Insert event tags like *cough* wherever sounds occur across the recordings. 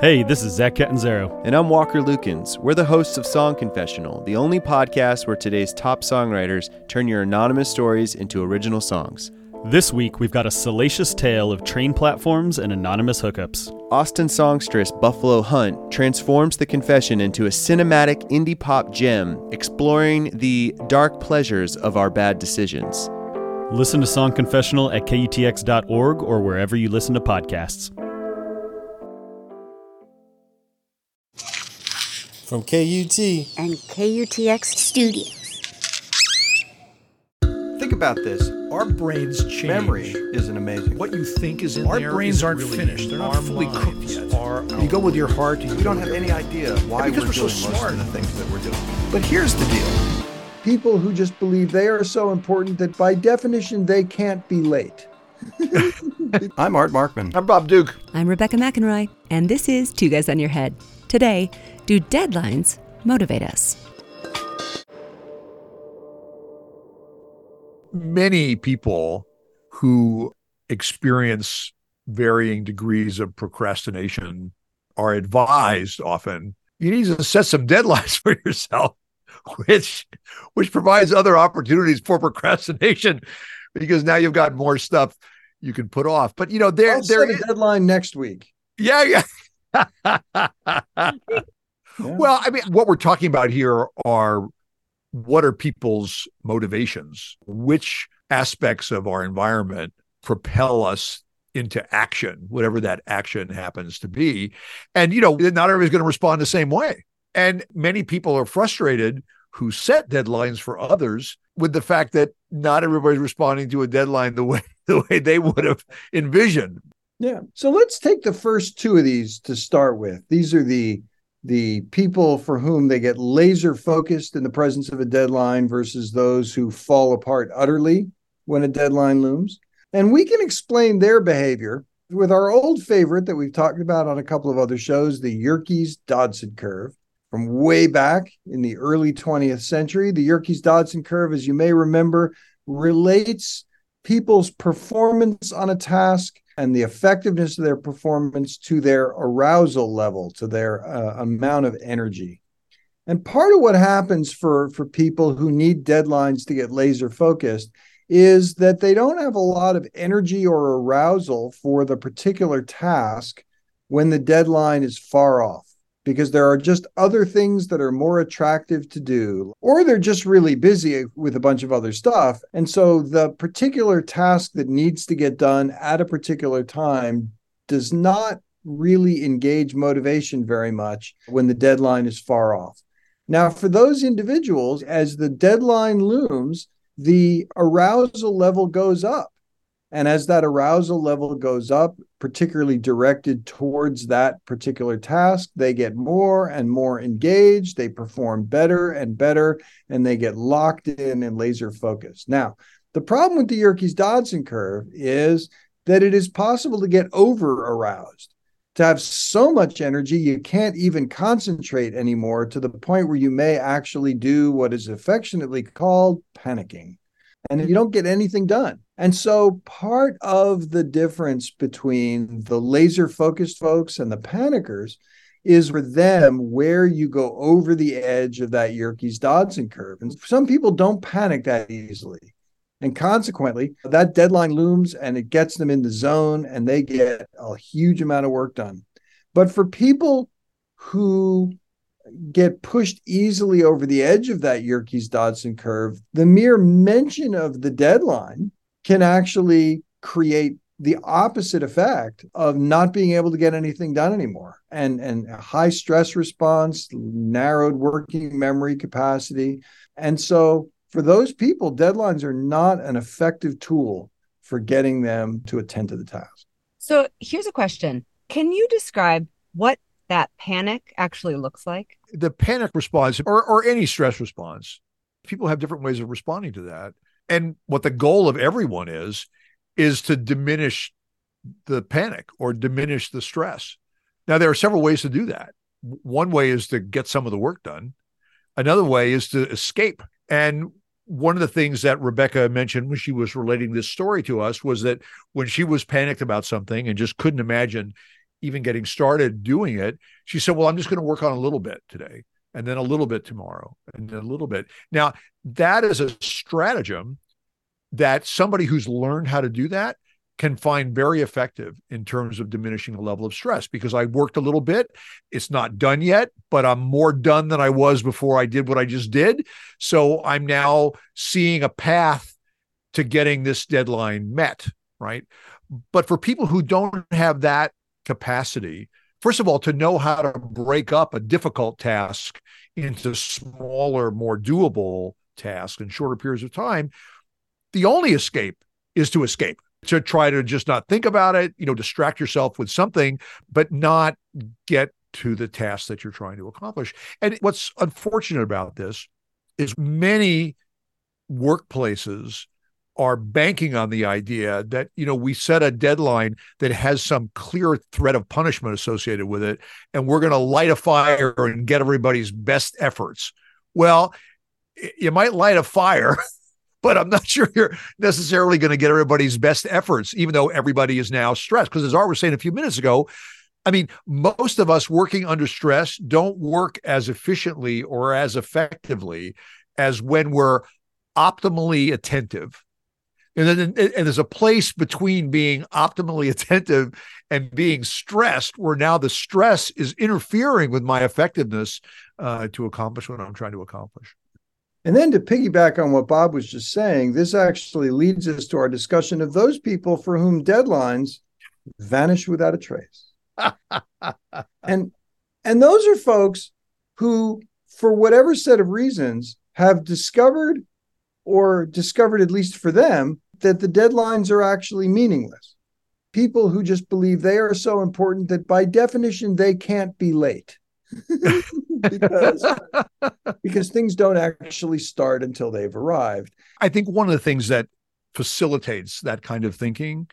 Hey, this is Zach Catanzaro. And I'm Walker Lukens. We're the hosts of Song Confessional, the only podcast where today's top songwriters turn your anonymous stories into original songs. This week, we've got a salacious tale of train platforms and anonymous hookups. Austin songstress Buffalo Hunt transforms the confession into a cinematic indie pop gem, exploring the dark pleasures of our bad decisions. Listen to Song Confessional at KUTX.org or wherever you listen to podcasts. From KUT and KUTX Studios. Think about this. Our brains change. Memory isn't amazing. What you think is in Our there. brains aren't really finished. They're not fully cooked yet. Are, you go with your heart. You we don't have any idea why because we're, we're so doing most smart. of the things that we're doing. But here's the deal. people who just believe they are so important that by definition they can't be late. *laughs* I'm Art Markman. I'm Bob Duke. I'm Rebecca McInroy, and this is Two Guys on Your Head. Today, do deadlines motivate us? many people who experience varying degrees of procrastination are advised often you need to set some deadlines *laughs* for yourself which which provides other opportunities for procrastination *laughs* because now you've got more stuff you can put off but you know there I'll a deadline next week. yeah yeah *laughs* well i mean what we're talking about here are what are people's motivations? Which aspects of our environment propel us into action, whatever that action happens to be? And, you know, not everybody's going to respond the same way. And many people are frustrated who set deadlines for others with the fact that not everybody's responding to a deadline the *laughs* way the way they would have envisioned. Yeah. So let's take the first two of these to start with. These are the the people for whom they get laser focused in the presence of a deadline versus those who fall apart utterly when a deadline looms. And we can explain their behavior with our old favorite that we've talked about on a couple of other shows, the Yerkes Dodson curve from way back in the early 20th century. The Yerkes Dodson curve, as you may remember, relates people's performance on a task and the effectiveness of their performance to their arousal level, to their uh, amount of energy. And part of what happens for, for people who need deadlines to get laser focused is that they don't have a lot of energy or arousal for the particular task when the deadline is far off because there are just other things that are more attractive to do, or they're just really busy with a bunch of other stuff. And so the particular task that needs to get done at a particular time does not really engage motivation very much when the deadline is far off. Now, for those individuals, as the deadline looms, the arousal level goes up. And as that arousal level goes up, particularly directed towards that particular task, they get more and more engaged. They perform better and better, and they get locked in and laser focused. Now, the problem with the Yerkes Dodson curve is that it is possible to get over aroused, to have so much energy you can't even concentrate anymore to the point where you may actually do what is affectionately called panicking and you don't get anything done. And so part of the difference between the laser focused folks and the panickers is for them where you go over the edge of that Yerkes Dodson curve. And some people don't panic that easily. And consequently, that deadline looms and it gets them in the zone and they get a huge amount of work done. But for people who get pushed easily over the edge of that Yerkes Dodson curve, the mere mention of the deadline can actually create the opposite effect of not being able to get anything done anymore. And and a high stress response narrowed working memory capacity. And so for those people deadlines are not an effective tool for getting them to attend to the task. So here's a question. Can you describe what that panic actually looks like? The panic response or, or any stress response. People have different ways of responding to that. And what the goal of everyone is is to diminish the panic or diminish the stress. Now there are several ways to do that. One way is to get some of the work done. Another way is to escape. And one of the things that rebecca mentioned when she was relating this story to us was that when she was panicked about something and just couldn't imagine even getting started doing it, she said, Well, I'm just going to work on a little bit today and then a little bit tomorrow and then a little bit. Now, that is a stratagem that somebody who's learned how to do that can find very effective in terms of diminishing the level of stress because I worked a little bit. It's not done yet, but I'm more done than I was before I did what I just did. So I'm now seeing a path to getting this deadline met, right? But for people who don't have that capacity, first of all, to know how to break up a difficult task into smaller, more doable tasks in shorter periods of time, the only escape is to escape to try to just not think about it, you know, distract yourself with something, but not get to the task that you're trying to accomplish. And what's unfortunate about this is many workplaces are banking on the idea that you know we set a deadline that has some clear threat of punishment associated with it and we're going to light a fire and get everybody's best efforts well you might light a fire *laughs* but I'm not sure you're necessarily going to get everybody's best efforts, even though everybody is now stressed. Because as Art was saying a few minutes ago, I mean, most of us working under stress don't work as efficiently or as effectively as when we're optimally attentive. And then and there's a place between being optimally *laughs* attentive and being stressed, where now the stress is interfering with my effectiveness uh, to accomplish what I'm trying to accomplish. And then to piggyback on what Bob was just saying, this actually leads us to our discussion of those people for whom deadlines vanish without a trace. *laughs* and and those are folks who for whatever set of reasons have discovered or discovered at least for them that the deadlines are actually meaningless. People who just believe they are so important that by definition they can't be late. *laughs* because *laughs* because things don't actually start until they've arrived. I think one of the things that facilitates that kind of thinking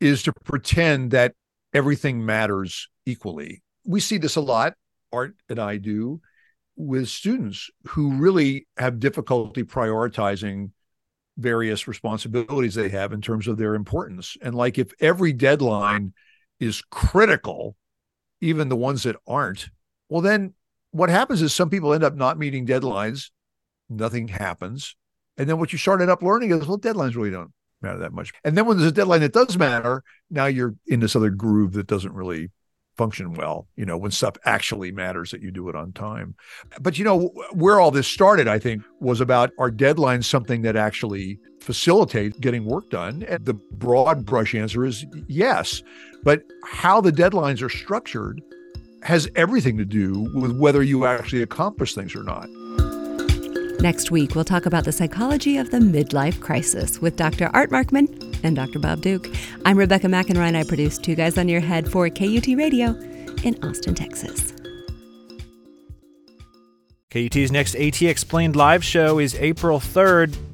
is to pretend that everything matters equally. We see this a lot, Art and I do, with students who really have difficulty prioritizing various responsibilities they have in terms of their importance. And like if every deadline is critical, even the ones that aren't, well, then what happens is some people end up not meeting deadlines, nothing happens. And then what you started up learning is, well, deadlines really don't matter that much. And then when there's a deadline that does matter, now you're in this other groove that doesn't really function well, you know, when stuff actually matters that you do it on time. But, you know, where all this started, I think, was about our deadlines something that actually facilitate getting work done? And the broad brush answer is yes. But how the deadlines are structured has everything to do with whether you actually accomplish things or not. Next week, we'll talk about the psychology of the midlife crisis with Dr. Art Markman and Dr. Bob Duke. I'm Rebecca McInroy, and I produce Two Guys on Your Head for KUT Radio in Austin, Texas. KUT's next ATXplained live show is April 3rd.